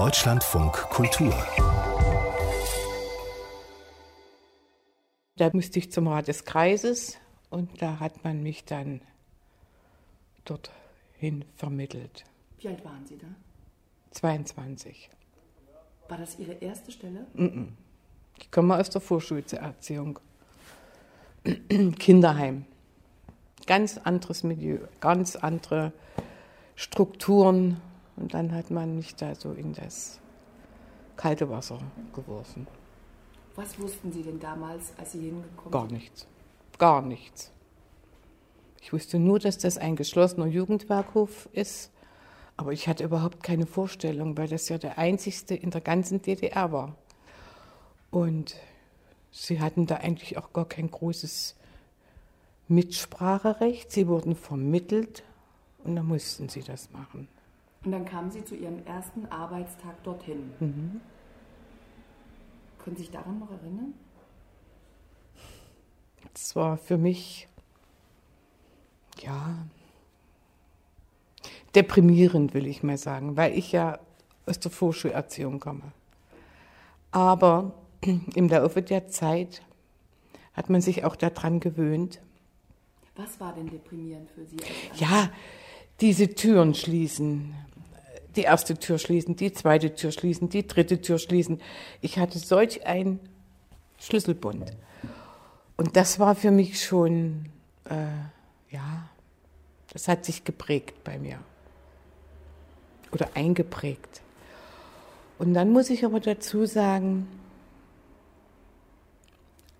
Deutschlandfunk Kultur. Da musste ich zum Rat des Kreises und da hat man mich dann dorthin vermittelt. Wie alt waren Sie da? 22. War das Ihre erste Stelle? Ich komme aus der Vorschulserziehung. Kinderheim. Ganz anderes Milieu, ganz andere Strukturen. Und dann hat man mich da so in das kalte Wasser geworfen. Was wussten Sie denn damals, als Sie hingekommen Gar sind? nichts. Gar nichts. Ich wusste nur, dass das ein geschlossener Jugendwerkhof ist. Aber ich hatte überhaupt keine Vorstellung, weil das ja der einzigste in der ganzen DDR war. Und sie hatten da eigentlich auch gar kein großes Mitspracherecht. Sie wurden vermittelt und dann mussten sie das machen. Und dann kamen Sie zu Ihrem ersten Arbeitstag dorthin. Mhm. Können Sie sich daran noch erinnern? Das war für mich, ja, deprimierend, will ich mal sagen, weil ich ja aus der Vorschulerziehung komme. Aber im Laufe der Zeit hat man sich auch daran gewöhnt. Was war denn deprimierend für Sie? als Sie Ja, diese Türen schließen. Die erste Tür schließen, die zweite Tür schließen, die dritte Tür schließen. Ich hatte solch ein Schlüsselbund. Und das war für mich schon, äh, ja, das hat sich geprägt bei mir. Oder eingeprägt. Und dann muss ich aber dazu sagen,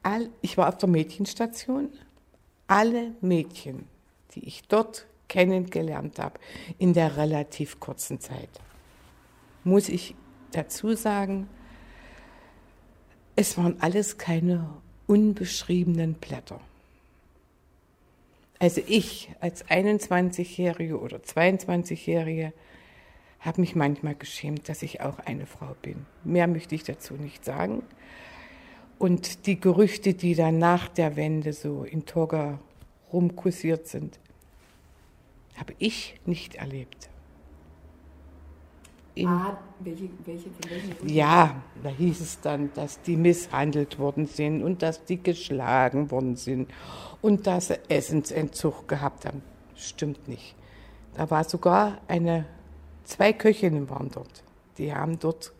all, ich war auf der Mädchenstation. Alle Mädchen, die ich dort kennengelernt habe, in der relativ kurzen Zeit, muss ich dazu sagen, es waren alles keine unbeschriebenen Blätter. Also ich als 21-Jährige oder 22-Jährige habe mich manchmal geschämt, dass ich auch eine Frau bin. Mehr möchte ich dazu nicht sagen. Und die Gerüchte, die dann nach der Wende so in Toga rumkursiert sind, habe ich nicht erlebt. In, Ah, welche, welche, Gründen? ja, da hieß es dann, dass die misshandelt worden sind und dass die geschlagen worden sind und dass sie Essensentzug gehabt haben. Stimmt nicht. Da war sogar eine, zwei Köchinnen waren dort. Die haben dort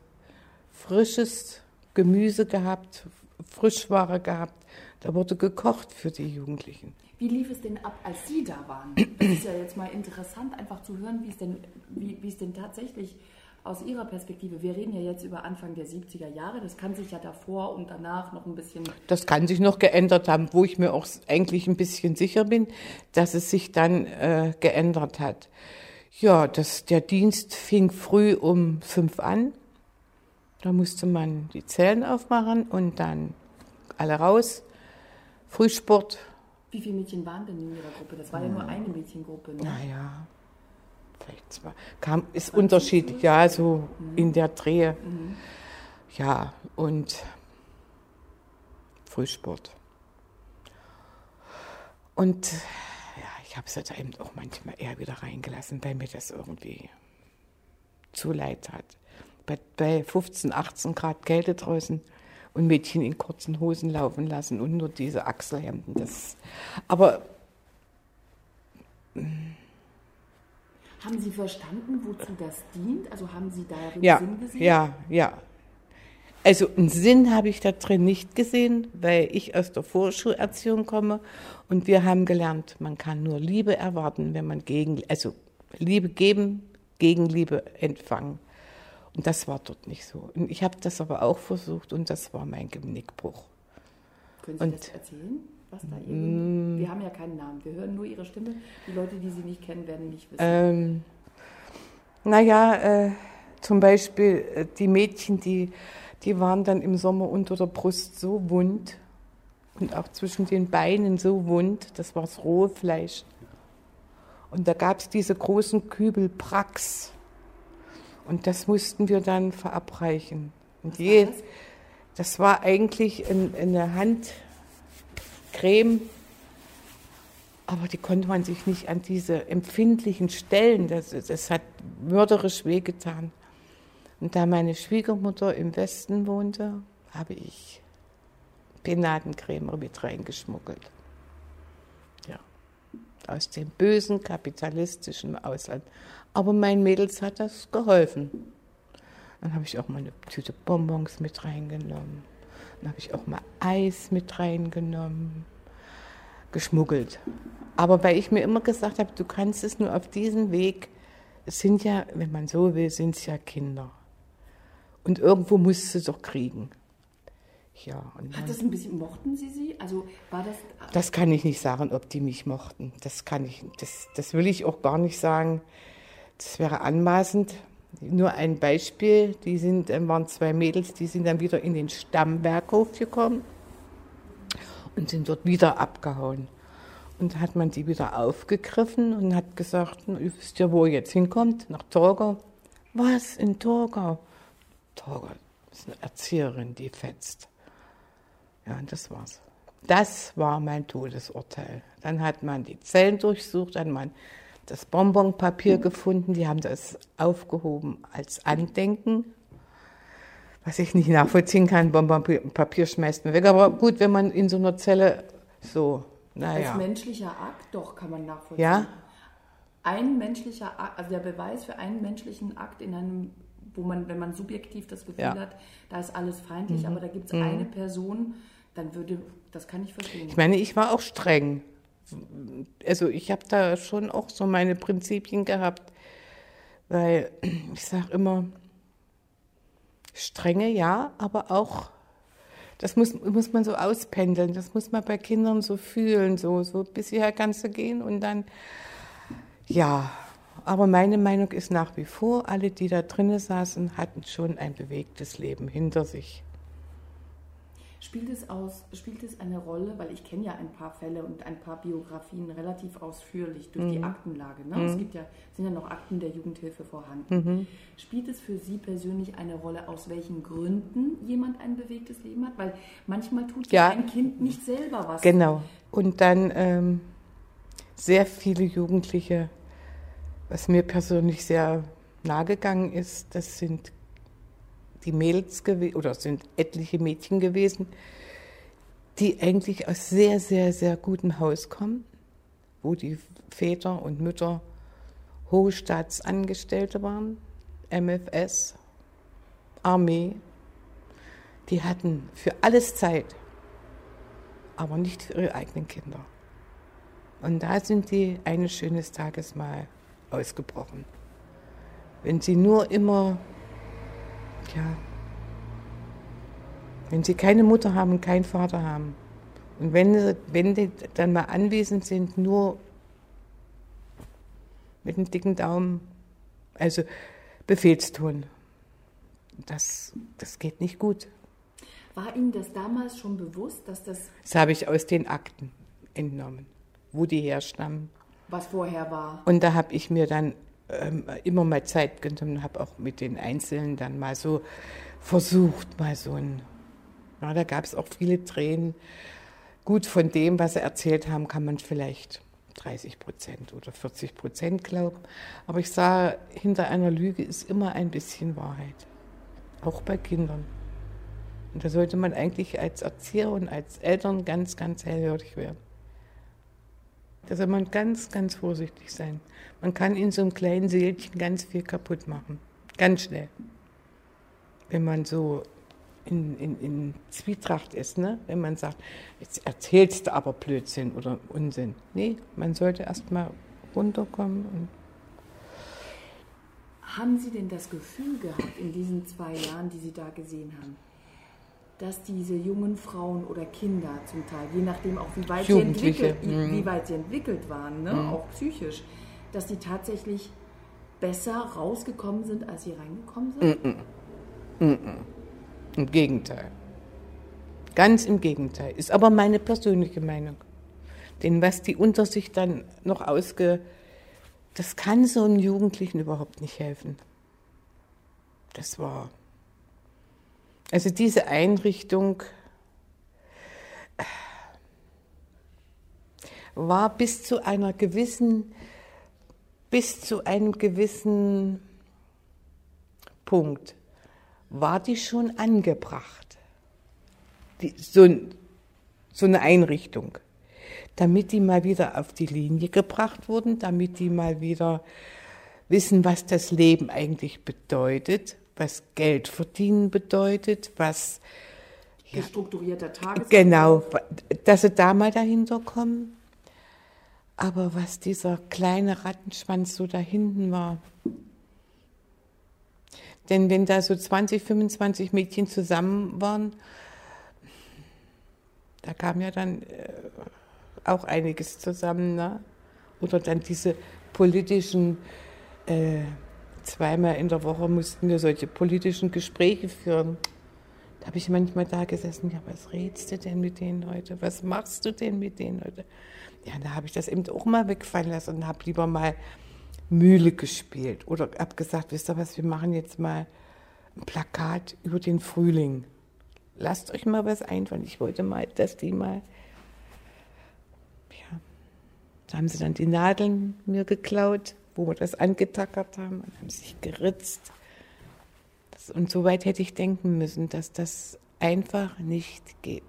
frisches Gemüse gehabt, Frischware gehabt. Da wurde gekocht für die Jugendlichen. Wie lief es denn ab, als Sie da waren? Das ist ja jetzt mal interessant, einfach zu hören, wie es denn, wie, wie es denn tatsächlich aus Ihrer Perspektive, wir reden ja jetzt über Anfang der 70er Jahre, das kann sich ja davor und danach noch ein bisschen Das kann sich noch geändert haben, wo ich mir auch eigentlich ein bisschen sicher bin, dass es sich dann äh, geändert hat. Ja, das, der Dienst fing früh um fünf an. Da musste man die Zellen aufmachen und dann alle raus. Frühsport, Wie viele Mädchen waren denn in Ihrer Gruppe? Das war ja nur eine Mädchengruppe. Ne? naja, vielleicht zwei. Kam, ist unterschiedlich, ja, so in der Drehe. Ja, und Frühsport. Und ja, ich habe es da eben auch manchmal eher wieder reingelassen, weil mir das irgendwie zu leid hat. Bei, bei 15, 18 Grad Kälte draußen und Mädchen in kurzen Hosen laufen lassen und nur diese Achselhemden. Das, aber Haben Sie verstanden, wozu das dient? Also haben Sie darin Ja, Sinn gesehen? ja, ja. Also einen Sinn habe ich da drin nicht gesehen, weil ich aus der Vorschulerziehung komme und wir haben gelernt, man kann nur Liebe erwarten, wenn man gegen, also Liebe geben, Gegenliebe empfangen. Und das war dort nicht so. Und ich habe das aber auch versucht und das war mein Genickbruch. Können Sie Und- das erzählen? Was da Ihr Wir haben ja keinen Namen. Wir hören nur Ihre Stimme. Die Leute, die Sie nicht kennen, werden nicht wissen. Ähm, naja, äh, zum Beispiel äh, die Mädchen, die, die waren dann im Sommer unter der Brust so wund und auch zwischen den Beinen so wund, das war das rohe Fleisch. Und da gab es diese großen Kübel Prax und das mussten wir dann verabreichen. Und je, das? das war eigentlich ein, eine Handcreme, aber die konnte man sich nicht an diese empfindlichen Stellen, das, das hat mörderisch wehgetan. Und da meine Schwiegermutter im Westen wohnte, habe ich Penatencreme mit reingeschmuggelt. Aus dem bösen kapitalistischen Ausland. Aber meinen Mädels hat das geholfen. Dann habe ich auch mal eine Tüte Bonbons mit reingenommen. Dann habe ich auch mal Eis mit reingenommen, geschmuggelt. Aber weil ich mir immer gesagt habe, du kannst es nur auf diesem Weg, es sind ja, wenn man so will, sind es ja Kinder. Und irgendwo musst du es doch kriegen. Ja, Hat das ein bisschen, mochten Sie sie? Also war das. Das kann ich nicht sagen, ob die mich mochten. Das kann ich, das, das will ich auch gar nicht sagen. Das wäre anmaßend. Nur ein Beispiel, die sind, waren zwei Mädels, die sind dann wieder in den Stammberghof gekommen und sind dort wieder abgehauen. Und da hat man die wieder aufgegriffen und hat gesagt, ihr wisst ja, wo ihr jetzt hinkommt, nach Torgau. Was, in Torgau? Torgau ist eine Erzieherin, die fetzt. Ja, und das war's. Das war mein Todesurteil. Dann hat man die Zellen durchsucht, dann hat man das Bonbonpapier gefunden, die haben das aufgehoben als Andenken. Was ich nicht nachvollziehen kann, Bonbonpapier schmeißt man weg. Aber gut, wenn man in so einer Zelle so, naja. Als menschlicher Akt, doch, kann man nachvollziehen. Ja? Ein menschlicher Akt, also der Beweis für einen menschlichen Akt in einem, wo man, wenn man subjektiv das Gefühl ja. hat, da ist alles feindlich, mhm. aber da gibt es mhm. eine Person, dann würde, das kann ich verstehen. Ich meine, ich war auch streng also ich habe da schon auch so meine Prinzipien gehabt, weil ich sage immer, strenge ja, aber auch, das muss, muss man so auspendeln, das muss man bei Kindern so fühlen, so, so bis hierher kannst du gehen und dann, ja, aber meine Meinung ist nach wie vor, alle, die da drinnen saßen, hatten schon ein bewegtes Leben hinter sich. Spielt es, aus, spielt es eine Rolle, weil ich kenne ja ein paar Fälle und ein paar Biografien relativ ausführlich durch mhm. die Aktenlage. Ne? Mhm. Es gibt ja, sind ja noch Akten der Jugendhilfe vorhanden. Mhm. Spielt es für Sie persönlich eine Rolle, aus welchen Gründen jemand ein bewegtes Leben hat? Weil manchmal tut ja ein Kind nicht selber was. Genau. Und dann ähm, sehr viele Jugendliche, was mir persönlich sehr nahe gegangen ist, das sind die Mädels oder sind etliche Mädchen gewesen, die eigentlich aus sehr, sehr, sehr gutem Haus kommen, wo die Väter und Mütter hohe Staatsangestellte waren, MFS, Armee. Die hatten für alles Zeit, aber nicht für ihre eigenen Kinder. Und da sind die eines schönes Tages mal ausgebrochen. Wenn sie nur immer ja, wenn sie keine Mutter haben keinen Vater haben und wenn, wenn die dann mal anwesend sind, nur mit einem dicken Daumen, also Befehlston, das, das geht nicht gut. War Ihnen das damals schon bewusst, dass das... Das habe ich aus den Akten entnommen, wo die herstammen. Was vorher war. Und da habe ich mir dann ähm, immer mal Zeit genommen und habe auch mit den Einzelnen dann mal so versucht, mal so ein, ja, da gab es auch viele Tränen. Gut, von dem, was sie erzählt haben, kann man vielleicht 30 Prozent oder 40 Prozent glauben. Aber ich sah, hinter einer Lüge ist immer ein bisschen Wahrheit. Auch bei Kindern. Und da sollte man eigentlich als Erzieher und als Eltern ganz, ganz hellhörig werden. Da soll man ganz, ganz vorsichtig sein. Man kann in so einem kleinen Seelchen ganz viel kaputt machen. Ganz schnell. Wenn man so in, in, in Zwietracht ist, ne? wenn man sagt, jetzt erzählst du aber Blödsinn oder Unsinn. Nee, man sollte erst mal runterkommen. Und haben Sie denn das Gefühl gehabt in diesen zwei Jahren, die Sie da gesehen haben, dass diese jungen Frauen oder Kinder zum Teil, je nachdem auch wie weit, sie entwickelt, mhm. wie weit sie entwickelt waren, ne? Mhm. auch psychisch, dass die tatsächlich besser rausgekommen sind, als sie reingekommen sind? Mhm. Im Gegenteil. Ganz im Gegenteil. Ist aber meine persönliche Meinung. Denn was die unter sich dann noch ausge... Das kann so einem Jugendlichen überhaupt nicht helfen. Das war... Also diese Einrichtung war bis zu einer gewissen bis zu einem gewissen Punkt war die schon angebracht. Die, so, so eine Einrichtung. Damit die mal wieder auf die Linie gebracht wurden, damit die mal wieder wissen, was das Leben eigentlich bedeutet, was Geld verdienen bedeutet, was gestrukturierter Tages. Genau, dass sie da mal dahinter kommen. Aber was dieser kleine Rattenschwanz so da hinten war. Denn wenn da so 20, 25 Mädchen zusammen waren, da kam ja dann äh, auch einiges zusammen. Ne? Oder dann diese politischen, äh, zweimal in der Woche mussten wir solche politischen Gespräche führen. Da habe ich manchmal da gesessen, ja, was redst du denn mit denen heute? Was machst du denn mit denen heute? Ja, da habe ich das eben auch mal wegfallen lassen und habe lieber mal Mühle gespielt. Oder habe gesagt, wisst ihr was, wir machen jetzt mal ein Plakat über den Frühling. Lasst euch mal was einfallen. Ich wollte mal, dass die mal. Ja, da haben sie dann die Nadeln mir geklaut, wo wir das angetackert haben und haben sich geritzt. Und so weit hätte ich denken müssen, dass das einfach nicht geht.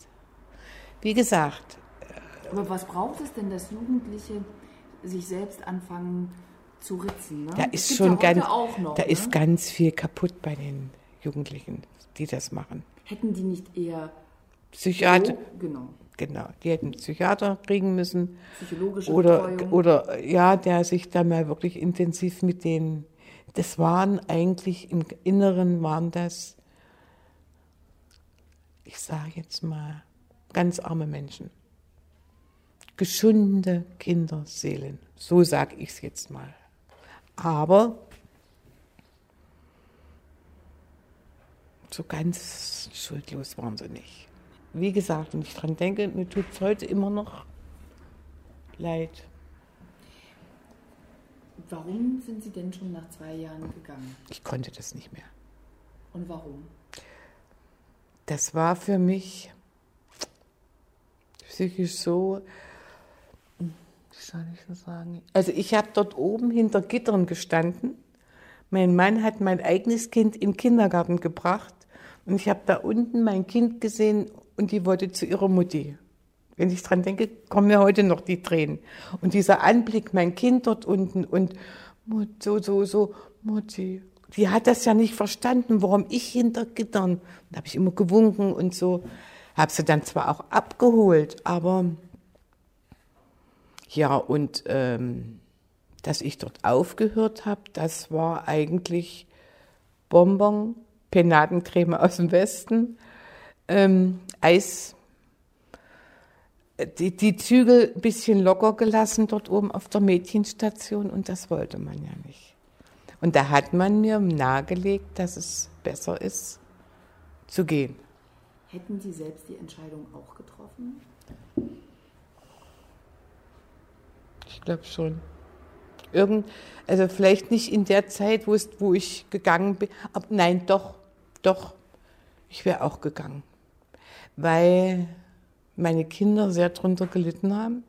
Wie gesagt. Aber was braucht es denn, dass Jugendliche sich selbst anfangen zu ritzen? Ne? Da ist schon ja ganz, noch, da ne? ist ganz viel kaputt bei den Jugendlichen, die das machen. Hätten die nicht eher Psychiater? Oh, genau. Genau, die hätten Psychiater kriegen müssen. Psychologische oder, Betreuung. oder ja, der sich da mal wirklich intensiv mit denen das waren eigentlich im Inneren waren das, ich sage jetzt mal, ganz arme Menschen. Geschundene Kinderseelen, so sage ich es jetzt mal. Aber so ganz schuldlos waren sie nicht. Wie gesagt, wenn ich dran denke, mir tut es heute immer noch leid. Warum sind Sie denn schon nach zwei Jahren gegangen? Ich konnte das nicht mehr. Und warum? Das war für mich psychisch so, wie soll ich das sagen? Also ich habe dort oben hinter Gittern gestanden. Mein Mann hat mein eigenes Kind in den Kindergarten gebracht und ich habe da unten mein Kind gesehen und die wollte zu ihrer Mutti. Wenn ich dran denke, kommen mir heute noch die Tränen. Und dieser Anblick, mein Kind dort unten und so, so, so, Mutti, die hat das ja nicht verstanden, warum ich hinter Gittern. Da habe ich immer gewunken und so. Habe sie dann zwar auch abgeholt, aber ja, und ähm, dass ich dort aufgehört habe, das war eigentlich Bonbon, Penatencreme aus dem Westen, ähm, Eis die, die Zügel ein bisschen locker gelassen dort oben auf der Mädchenstation und das wollte man ja nicht. Und da hat man mir nahegelegt, dass es besser ist, zu gehen. Hätten Sie selbst die Entscheidung auch getroffen? Ich glaube schon. Irgend, also vielleicht nicht in der Zeit, wo, es, wo ich gegangen bin, aber nein, doch, doch, ich wäre auch gegangen. Weil meine Kinder sehr drunter gelitten haben.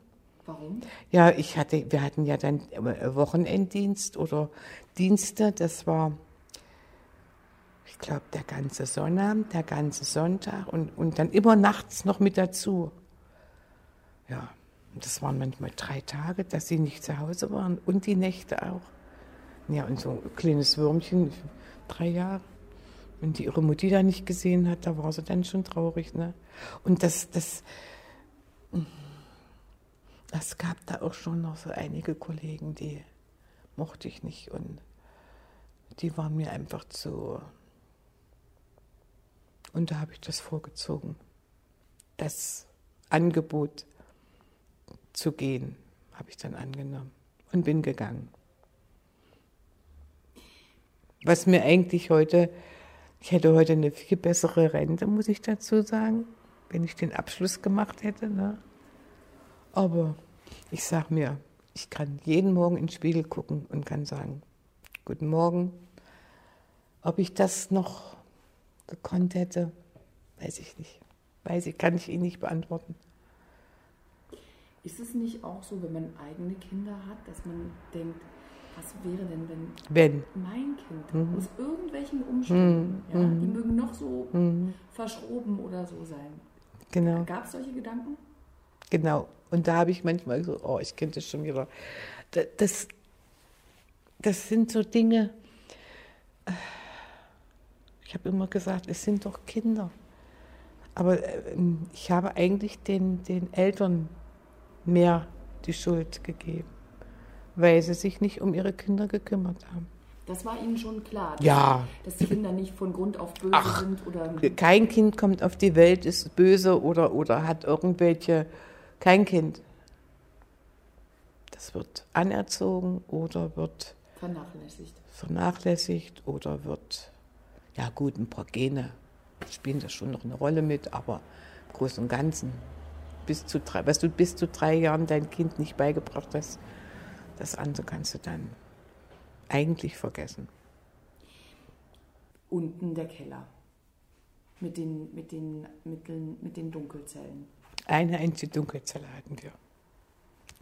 Warum? Ja, ich hatte, wir hatten ja dann Wochenenddienst oder Dienste, das war, ich glaube, der ganze Sonnabend, der ganze Sonntag und, und dann immer nachts noch mit dazu. Ja, das waren manchmal drei Tage, dass sie nicht zu Hause waren und die Nächte auch. Ja, und so ein kleines Würmchen, drei Jahre. Und die ihre Mutti da nicht gesehen hat, da war sie dann schon traurig. Ne? Und das, das, das gab da auch schon noch so einige Kollegen, die mochte ich nicht und die waren mir einfach zu. Und da habe ich das vorgezogen, das Angebot zu gehen, habe ich dann angenommen und bin gegangen. Was mir eigentlich heute ich hätte heute eine viel bessere Rente, muss ich dazu sagen, wenn ich den Abschluss gemacht hätte. Ne? Aber ich sage mir, ich kann jeden Morgen in den Spiegel gucken und kann sagen, guten Morgen. Ob ich das noch gekonnt hätte, weiß ich nicht. Weiß ich, kann ich Ihnen nicht beantworten. Ist es nicht auch so, wenn man eigene Kinder hat, dass man denkt, Was wäre denn, wenn Wenn. mein Kind Mhm. aus irgendwelchen Umständen, ja, die mögen noch so verschroben oder so sein. Genau, Gab es solche Gedanken? genau. Und da habe ich manchmal so, oh, ich kenne das schon wieder. Da- Das, das sind so Dinge, äh, ich habe immer gesagt, es sind doch Kinder. Aber ähm, ich habe eigentlich den, den Eltern mehr die Schuld gegeben, weil sie sich nicht um ihre Kinder gekümmert haben. Das war Ihnen schon klar, dass, Ja. dass die Kinder nicht von Grund auf böse Ach. sind oder Kein Kind kommt auf die Welt, ist böse oder, oder hat irgendwelche. Kein Kind. Das wird anerzogen oder wird vernachlässigt. vernachlässigt oder wird. Ja, gut, ein paar Gene spielen da schon noch eine Rolle mit, aber im Großen und Ganzen. Bis zu drei, was du bis zu drei Jahren dein Kind nicht beigebracht hast, das andere kannst du dann eigentlich vergessen. Unten der Keller. Mit den, mit den Mitteln, mit den Dunkelzellen. Eine einzige Dunkelzelle hatten wir.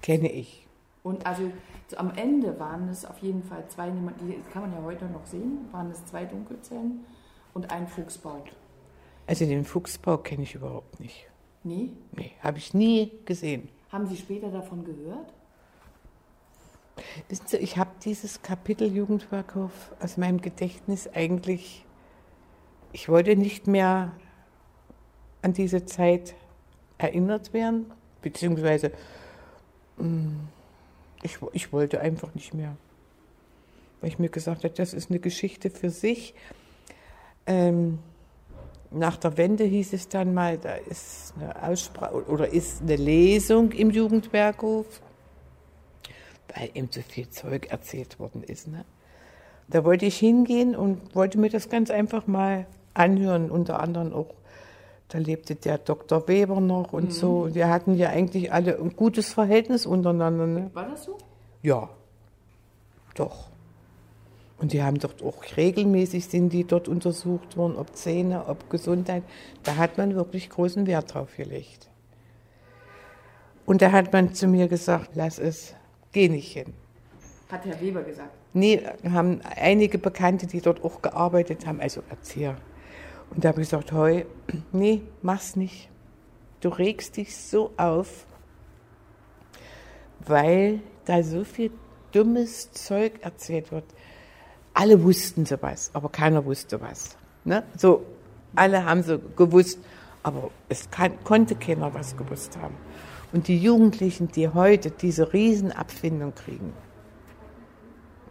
Kenne ich. Und also so am Ende waren es auf jeden Fall zwei, die kann man ja heute noch sehen, waren es zwei Dunkelzellen und ein Fuchsbau. Also den Fuchsbau kenne ich überhaupt nicht. Nee? Nee, habe ich nie gesehen. Haben Sie später davon gehört? Wissen Sie, ich habe dieses Kapitel Jugendwerkhof aus meinem Gedächtnis eigentlich, ich wollte nicht mehr an diese Zeit erinnert werden, beziehungsweise mm, ich, ich wollte einfach nicht mehr. Weil ich mir gesagt habe, das ist eine Geschichte für sich. Ähm, nach der Wende hieß es dann mal, da ist eine Aussprache oder ist eine Lesung im Jugendwerkhof weil ihm zu viel Zeug erzählt worden ist. Ne? Da wollte ich hingehen und wollte mir das ganz einfach mal anhören. Unter anderem auch, da lebte der Dr. Weber noch und so. Und wir hatten ja eigentlich alle ein gutes Verhältnis untereinander. Ne? War das so? Ja, doch. Und die haben dort auch regelmäßig sind die dort untersucht worden, ob Zähne, ob Gesundheit. Da hat man wirklich großen Wert drauf gelegt. Und da hat man zu mir gesagt, lass es, geh nicht hin. Hat Herr Weber gesagt. Nee, haben einige Bekannte, die dort auch gearbeitet haben, also Erzieher. Und da habe ich gesagt, heu, nee, mach's nicht. Du regst dich so auf, weil da so viel dummes Zeug erzählt wird. Alle wussten sowas, aber keiner wusste was. Ne? So, alle haben so gewusst, aber es kann, konnte keiner was gewusst haben. Und die Jugendlichen, die heute diese Riesenabfindung kriegen,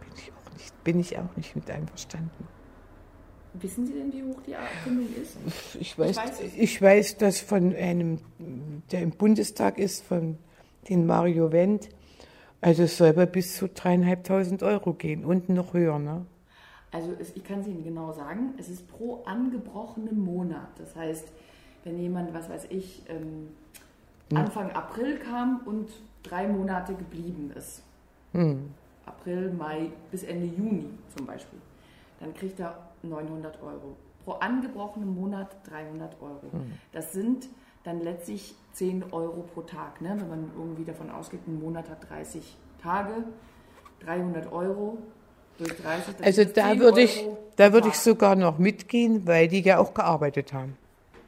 bin ich auch nicht, bin ich auch nicht mit einverstanden. Wissen Sie denn, wie hoch die Abfindung ist? Ich weiß, weiß es. ich weiß, dass von einem, der im Bundestag ist, von den Mario Wendt, also es soll aber bis zu dreieinhalbtausend Euro gehen und noch höher, ne? Also es, ich kann es Ihnen genau sagen, es ist pro angebrochenen Monat. Das heißt, wenn jemand, was weiß ich, ähm, Anfang April kam und drei Monate geblieben ist, April, Mai bis Ende Juni zum Beispiel, dann kriegt er 900 Euro. Pro angebrochenen Monat 300 Euro. Das sind dann letztlich 10 Euro pro Tag. Ne? Wenn man irgendwie davon ausgeht, ein Monat hat 30 Tage, 300 Euro durch 30. das Also da 10 würde ich, da würde ich sogar noch mitgehen, weil die ja auch gearbeitet haben.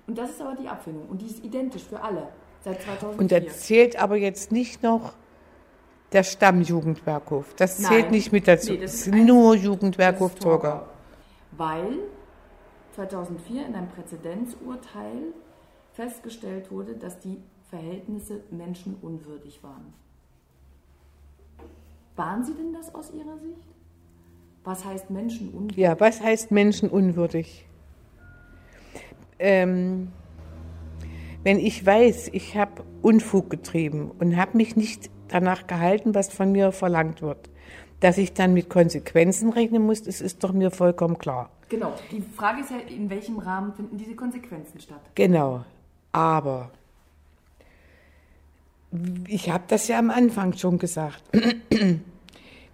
Und das ist aber die Abfindung. Und die ist identisch für alle. Seit 2004. Und da zählt aber jetzt nicht noch der Stammjugendwerkhof. Das zählt Nein. nicht mit dazu. Nee, das ist nur Jugendwerkhof. Torgau. Weil 2004 in einem Präzedenzurteil festgestellt wurde, dass die Verhältnisse menschenunwürdig waren. Waren sie denn das aus Ihrer Sicht? Was heißt menschenunwürdig? Ja, was heißt menschenunwürdig? Ähm, wenn ich weiß, ich habe Unfug getrieben und habe mich nicht danach gehalten, was von mir verlangt wird, dass ich dann mit Konsequenzen rechnen muss, das ist doch mir vollkommen klar. Genau. Die Frage ist ja, in welchem Rahmen finden diese Konsequenzen statt? Genau. Aber ich habe das ja am Anfang schon gesagt.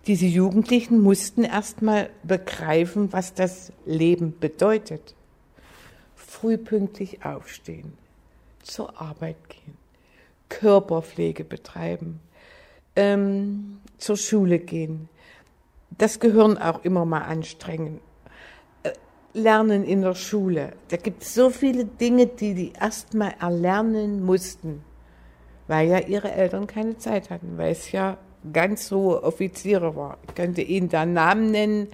Diese Jugendlichen mussten erst mal begreifen, was das Leben bedeutet. Früh pünktlich aufstehen, zur Arbeit gehen, Körperpflege betreiben, ähm, zur Schule gehen, das Gehirn auch immer mal anstrengen. Äh, Lernen in der Schule. Da gibt es so viele Dinge, die die erst mal erlernen mussten, weil ja ihre Eltern keine Zeit hatten, weil es ja ganz so Offiziere war. Ich könnte Ihnen da Namen nennen.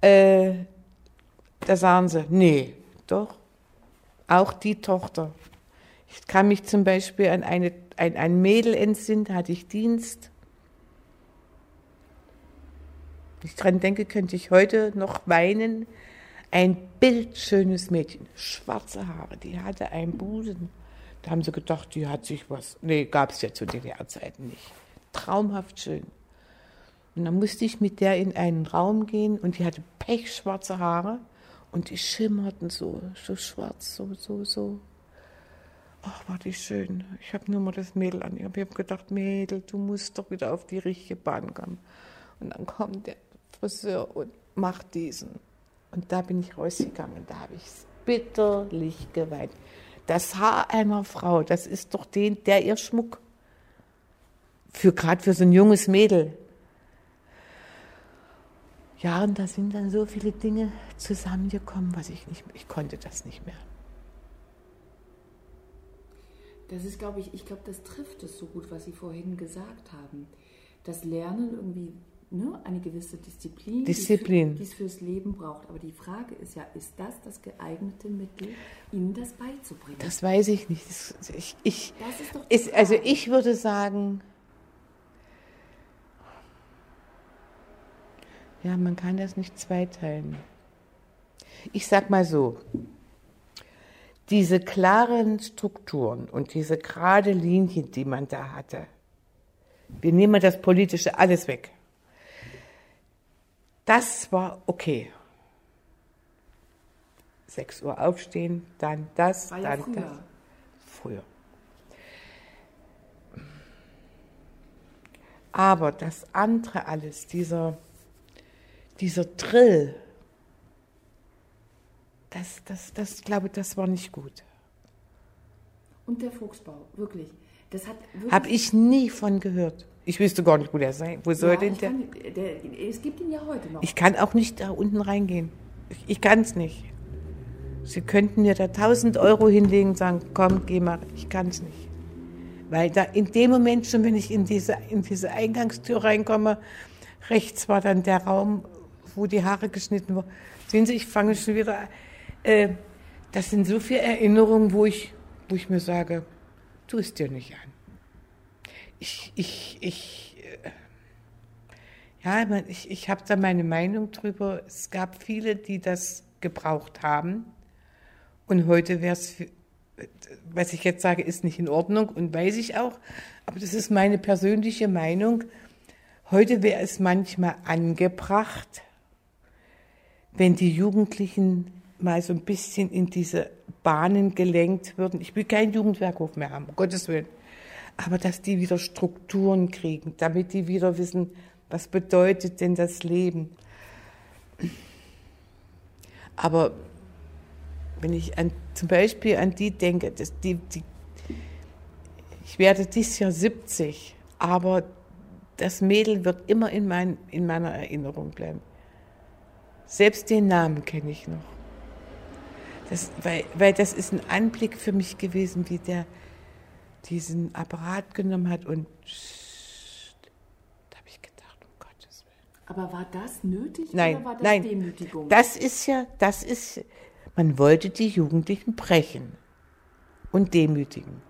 Äh, da sagen sie, nee, doch, auch die Tochter. Ich kann mich zum Beispiel an eine, ein, ein Mädel entsinnen, hatte ich Dienst. Ich dran denke, könnte ich heute noch weinen. Ein bildschönes Mädchen, schwarze Haare, die hatte einen Busen. Da haben sie gedacht, die hat sich was. Nee, gab es ja zu DDR-Zeiten nicht. Traumhaft schön. Und dann musste ich mit der in einen Raum gehen und die hatte pechschwarze Haare und die schimmerten so, so schwarz, so, so, so. Ach, war die schön. Ich habe nur mal das Mädel an. Ich habe gedacht, Mädel, du musst doch wieder auf die richtige Bahn kommen. Und dann kommt der Friseur und macht diesen. Und da bin ich rausgegangen. Da habe ich bitterlich geweint. Das Haar einer Frau, das ist doch den, der ihr Schmuck. Für gerade für so ein junges Mädel. Ja, und da sind dann so viele Dinge zusammengekommen, was ich nicht, ich konnte das nicht mehr. Das ist, glaube ich, ich glaube, das trifft es so gut, was Sie vorhin gesagt haben. Das Lernen irgendwie ne, eine gewisse Disziplin, Disziplin. Die, es fürs Leben braucht. Aber die Frage ist ja, ist das das geeignete Mittel, Ihnen das beizubringen? Das weiß ich nicht. Das, ich, ich, das ist doch ist, also ich würde sagen, Ja, man kann das nicht zweiteilen. Ich sag mal so, diese klaren Strukturen und diese gerade Linien, die man da hatte, wir nehmen das Politische alles weg. Das war okay. 6 Uhr aufstehen, dann das, war dann ja früher. das. Früher. Aber das andere alles, dieser dieser Drill, das, das, das glaube ich, das war nicht gut. Und der Fuchsbau, wirklich. Das hat Habe ich nie von gehört. Ich wüsste gar nicht, wo der sei. Wo soll ja, denn der? Kann, der? Es gibt ihn ja heute noch. Ich kann auch nicht da unten reingehen. Ich, ich kann es nicht. Sie könnten mir da 1000 Euro hinlegen und sagen, komm, geh mal. Ich kann es nicht. Weil da in dem Moment schon, wenn ich in diese, in diese Eingangstür reinkomme, rechts war dann der Raum, wo die Haare geschnitten wurden. Sehen Sie, ich fange schon wieder an. Äh, das sind so viele Erinnerungen, wo ich, wo ich mir sage, tu es dir nicht an. Ich, ich, ich, äh, ja, ich, ich habe da meine Meinung drüber. Es gab viele, die das gebraucht haben. Und heute wäre es, was ich jetzt sage, ist nicht in Ordnung und weiß ich auch. Aber das ist meine persönliche Meinung. Heute wäre es manchmal angebracht, wenn die Jugendlichen mal so ein bisschen in diese Bahnen gelenkt würden. Ich will keinen Jugendwerkhof mehr haben, um Gottes Willen. Aber dass die wieder Strukturen kriegen, damit die wieder wissen, was bedeutet denn das Leben. Aber wenn ich an, zum Beispiel an die denke, dass die, die, ich werde dieses Jahr 70, aber das Mädel wird immer in, mein, in meiner Erinnerung bleiben. Selbst den Namen kenne ich noch. Das, weil, weil das ist ein Anblick für mich gewesen, wie der diesen Apparat genommen hat und da habe ich gedacht, um Gottes Willen. Aber war das nötig nein, oder war das nein, Demütigung? Das ist ja, das ist, man wollte die Jugendlichen brechen und demütigen.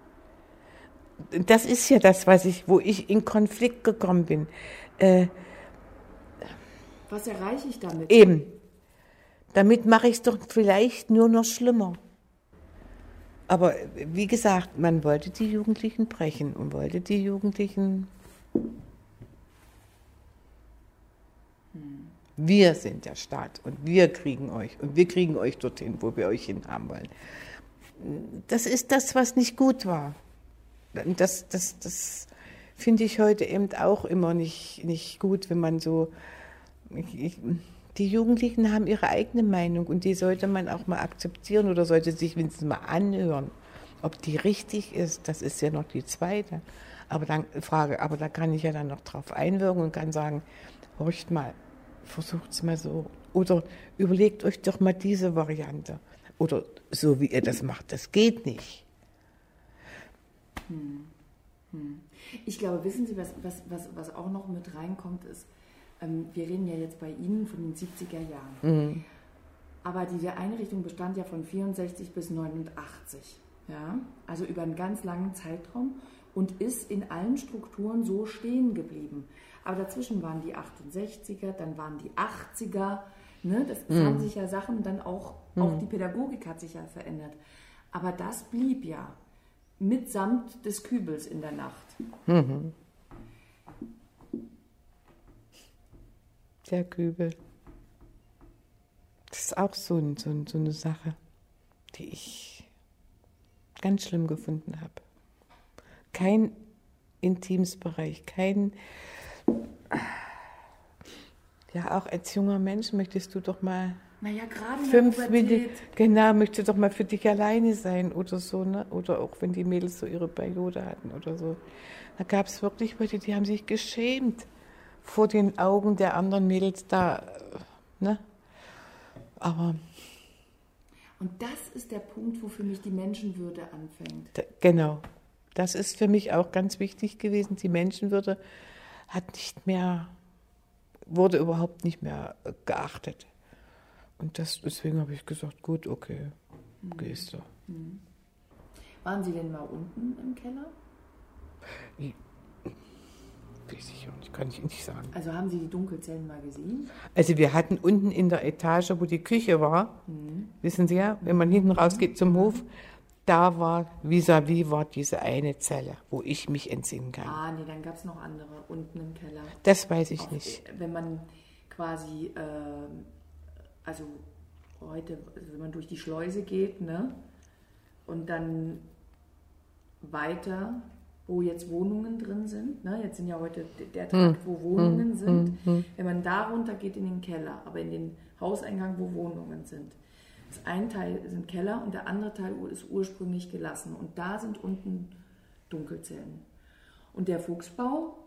Das ist ja das, was ich, wo ich in Konflikt gekommen bin. Äh, was erreiche ich damit? Eben. Damit mache ich es doch vielleicht nur noch schlimmer. Aber wie gesagt, man wollte die Jugendlichen brechen und wollte die Jugendlichen. Wir sind der Staat und wir kriegen euch und wir kriegen euch dorthin, wo wir euch hin haben wollen. Das ist das, was nicht gut war. Das, das, das finde ich heute eben auch immer nicht, nicht gut, wenn man so ich, die Jugendlichen haben ihre eigene Meinung und die sollte man auch mal akzeptieren oder sollte sich wenigstens mal anhören. Ob die richtig ist, das ist ja noch die zweite. Aber dann Frage, aber da kann ich ja dann noch drauf einwirken und kann sagen, horcht mal, versucht es mal so. Oder überlegt euch doch mal diese Variante. Oder so wie ihr das macht, das geht nicht. Hm. Hm. Ich glaube, wissen Sie, was, was, was, was auch noch mit reinkommt, ist, ähm, wir reden ja jetzt bei Ihnen von den 70er Jahren. Mhm. Aber diese Einrichtung bestand ja von 64 bis 89, ja? also über einen ganz langen Zeitraum und ist in allen Strukturen so stehen geblieben. Aber dazwischen waren die 68er, dann waren die 80er. Ne? Das mhm. haben sich ja Sachen dann auch, mhm. auch die Pädagogik hat sich ja verändert. Aber das blieb ja mitsamt des Kübels in der Nacht. Mhm. Der Kübel. Das ist auch so, ein, so, ein, so eine Sache, die ich ganz schlimm gefunden habe. Kein Intimsbereich, kein. Ja, auch als junger Mensch möchtest du doch mal naja, gerade fünf Minuten, genau, möchte doch mal für dich alleine sein oder so, ne? Oder auch wenn die Mädels so ihre Periode hatten oder so. Da gab es wirklich Leute, die haben sich geschämt vor den Augen der anderen Mädels da, ne? Aber. Und das ist der Punkt, wo für mich die Menschenwürde anfängt. Genau. Das ist für mich auch ganz wichtig gewesen. Die Menschenwürde hat nicht mehr, wurde überhaupt nicht mehr geachtet. Und das, deswegen habe ich gesagt, gut, okay, mhm. gehst du. Mhm. Waren Sie denn mal unten im Keller? Weiß ich auch nicht, kann ich nicht sagen. Also haben Sie die Dunkelzellen mal gesehen? Also wir hatten unten in der Etage, wo die Küche war, mhm. wissen Sie ja, wenn man hinten rausgeht zum Hof, da war vis-à-vis -vis war diese eine Zelle, wo ich mich entsinnen kann. Ah, nee, dann gab es noch andere unten im Keller. Das weiß ich Auf, nicht. Wenn man quasi äh, also heute, also wenn man durch die Schleuse geht, ne? Und dann weiter, wo jetzt Wohnungen drin sind, ne? Jetzt sind ja heute der Trakt, wo Wohnungen hm, sind. Hm, hm. Wenn man da runter geht in den Keller, aber in den Hauseingang, wo Wohnungen sind. Das ein Teil sind Keller und der andere Teil ist ursprünglich gelassen. Und da sind unten Dunkelzellen. Und der Fuchsbau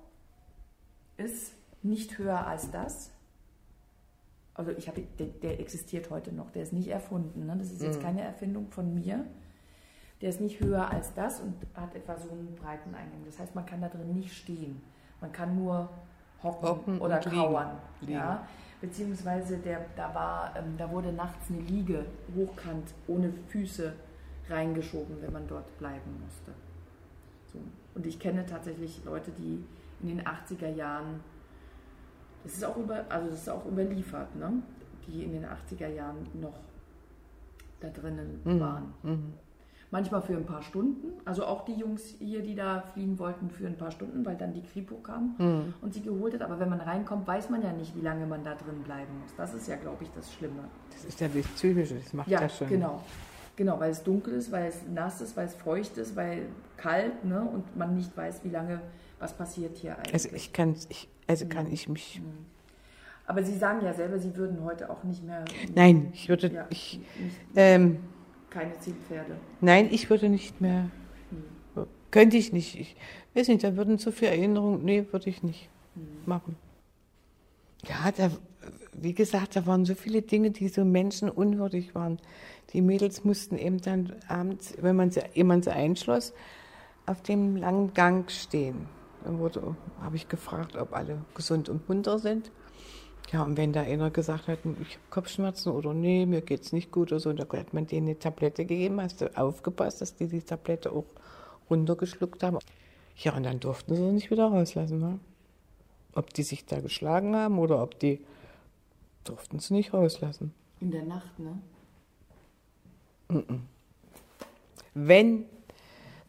ist nicht höher als das also ich habe, der, der, existiert heute noch, der ist nicht erfunden. Ne? Das ist jetzt keine Erfindung von mir. Der ist nicht höher als das und hat etwa so einen breiten Eingang. Das heißt, man kann da drin nicht stehen. Man kann nur hocken, hocken oder kauern. Liegen. Ja? Beziehungsweise der, da, war, ähm, da wurde nachts eine Liege hochkant ohne Füße reingeschoben, wenn man dort bleiben musste. So. Und ich kenne tatsächlich Leute, die in den 80er Jahren das ist auch über, also das ist auch überliefert, ne? die in den 80er Jahren noch da drinnen mhm. waren. Mhm. Manchmal für ein paar Stunden, also auch die Jungs hier, die da fliehen wollten, für ein paar Stunden, weil dann die Kripo kam mhm. und sie geholt hat. Aber wenn man reinkommt, weiß man ja nicht, wie lange man da drin bleiben muss. Das ist ja, glaube ich, das Schlimme. Das ist ja das Psychische, das macht ja das schon. Genau. Genau, weil es dunkel ist, weil es nass ist, weil es feucht ist, weil kalt ne, und man nicht weiß, wie lange was passiert hier eigentlich. Also ich kann, ich, also kann mhm. ich mich. Mhm. Aber Sie sagen ja selber, Sie würden heute auch nicht mehr. Nein, ich würde. Ja, ich, ähm, keine Zielpferde. Nein, ich würde nicht mehr. Hm. Könnte ich nicht. Ich weiß nicht, da würden zu viele Erinnerungen. Nee, würde ich nicht hm. machen. Ja, da, wie gesagt, da waren so viele Dinge, die so menschenunwürdig waren. Die Mädels mussten eben dann abends, wenn man sie, jemand sie einschloss, auf dem langen Gang stehen. Dann wurde, habe ich gefragt, ob alle gesund und munter sind. Ja, und wenn da einer gesagt hat, ich habe Kopfschmerzen oder nee, mir geht es nicht gut oder so, dann hat man denen eine Tablette gegeben, hast du aufgepasst, dass die die Tablette auch runtergeschluckt haben. Ja, und dann durften sie nicht wieder rauslassen. Ne? Ob die sich da geschlagen haben oder ob die, durften sie nicht rauslassen. In der Nacht, ne? Wenn,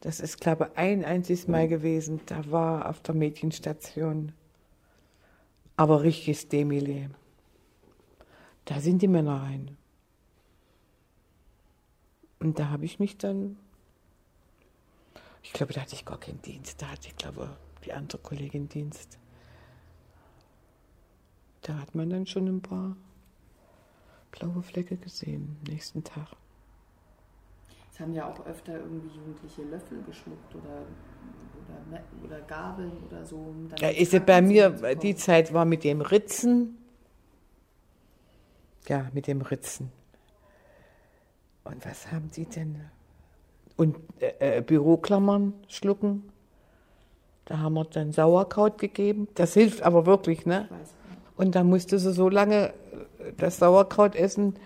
das ist glaube ich ein einziges Mal gewesen, da war auf der Mädchenstation, aber richtiges Demile. Da sind die Männer rein. Und da habe ich mich dann, ich glaube, da hatte ich gar keinen Dienst, da hatte ich glaube die andere Kollegin Dienst. Da hat man dann schon ein paar blaue Flecke gesehen nächsten Tag haben ja auch öfter irgendwie Jugendliche Löffel geschluckt oder, oder, oder Gabeln oder so. ja, ist ja bei mir, die Zeit war mit dem Ritzen, Ja, mit dem Ritzen. Und was haben die denn? Und äh, äh, Büroklammern schlucken. Da haben wir dann Sauerkraut gegeben. Das hilft aber wirklich, ne? Und dann musste sie so lange äh, das Sauerkraut essen.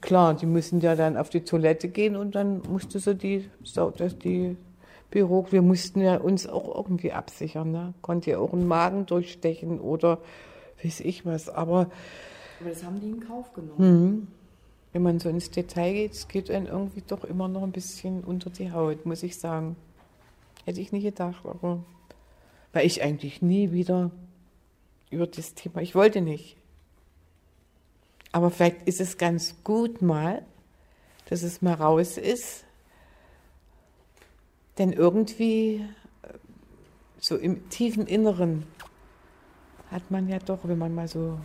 Klar, die müssen ja dann auf die Toilette gehen und dann musste sie die, die Büro, wir mussten ja uns auch irgendwie absichern. Ne? Konnte ja auch einen Magen durchstechen oder weiß ich was. Aber, aber das haben die in Kauf genommen. Mh, wenn man so ins Detail geht, es geht einem irgendwie doch immer noch ein bisschen unter die Haut, muss ich sagen. Hätte ich nicht gedacht, aber weil ich eigentlich nie wieder über das Thema, ich wollte nicht. Aber vielleicht ist es ganz gut mal, dass es mal raus ist. Denn irgendwie, so im tiefen Inneren, hat man ja doch, wenn man mal so,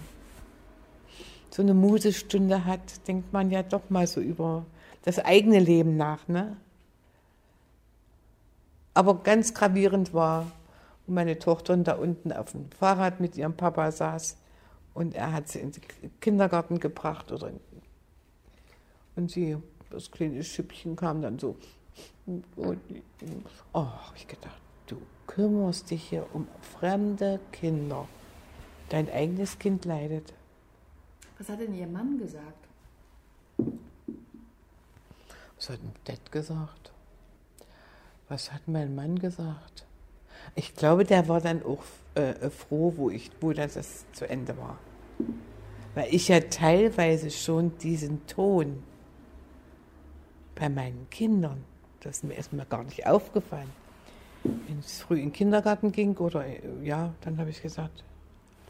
so eine Musestunde hat, denkt man ja doch mal so über das eigene Leben nach. Ne? Aber ganz gravierend war, wo meine Tochter da unten auf dem Fahrrad mit ihrem Papa saß und er hat sie in den Kindergarten gebracht oder und sie, das kleine Schüppchen kam dann so. Und, oh, ich gedacht, du kümmerst dich hier um fremde Kinder. Dein eigenes Kind leidet. Was hat denn Ihr Mann gesagt? Was hat Dad gesagt? Was hat mein Mann gesagt? Ich glaube, der war dann auch äh, froh, wo, ich, wo das zu Ende war. Weil ich ja teilweise schon diesen Ton bei meinen Kindern, das ist mir erstmal gar nicht aufgefallen. Wenn es früh in den Kindergarten ging oder ja, dann habe ich gesagt,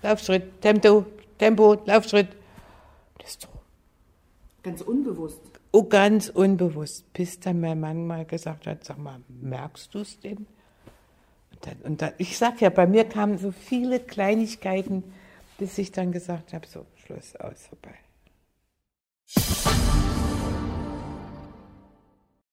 Laufschritt, Tempo, Tempo, Laufschritt. Das ist doch ganz unbewusst. Oh, ganz unbewusst, bis dann mein Mann mal gesagt hat, sag mal, merkst du es denn? Und, dann, und dann, ich sag ja, bei mir kamen so viele Kleinigkeiten, bis ich dann gesagt habe, so, Schluss, aus, vorbei.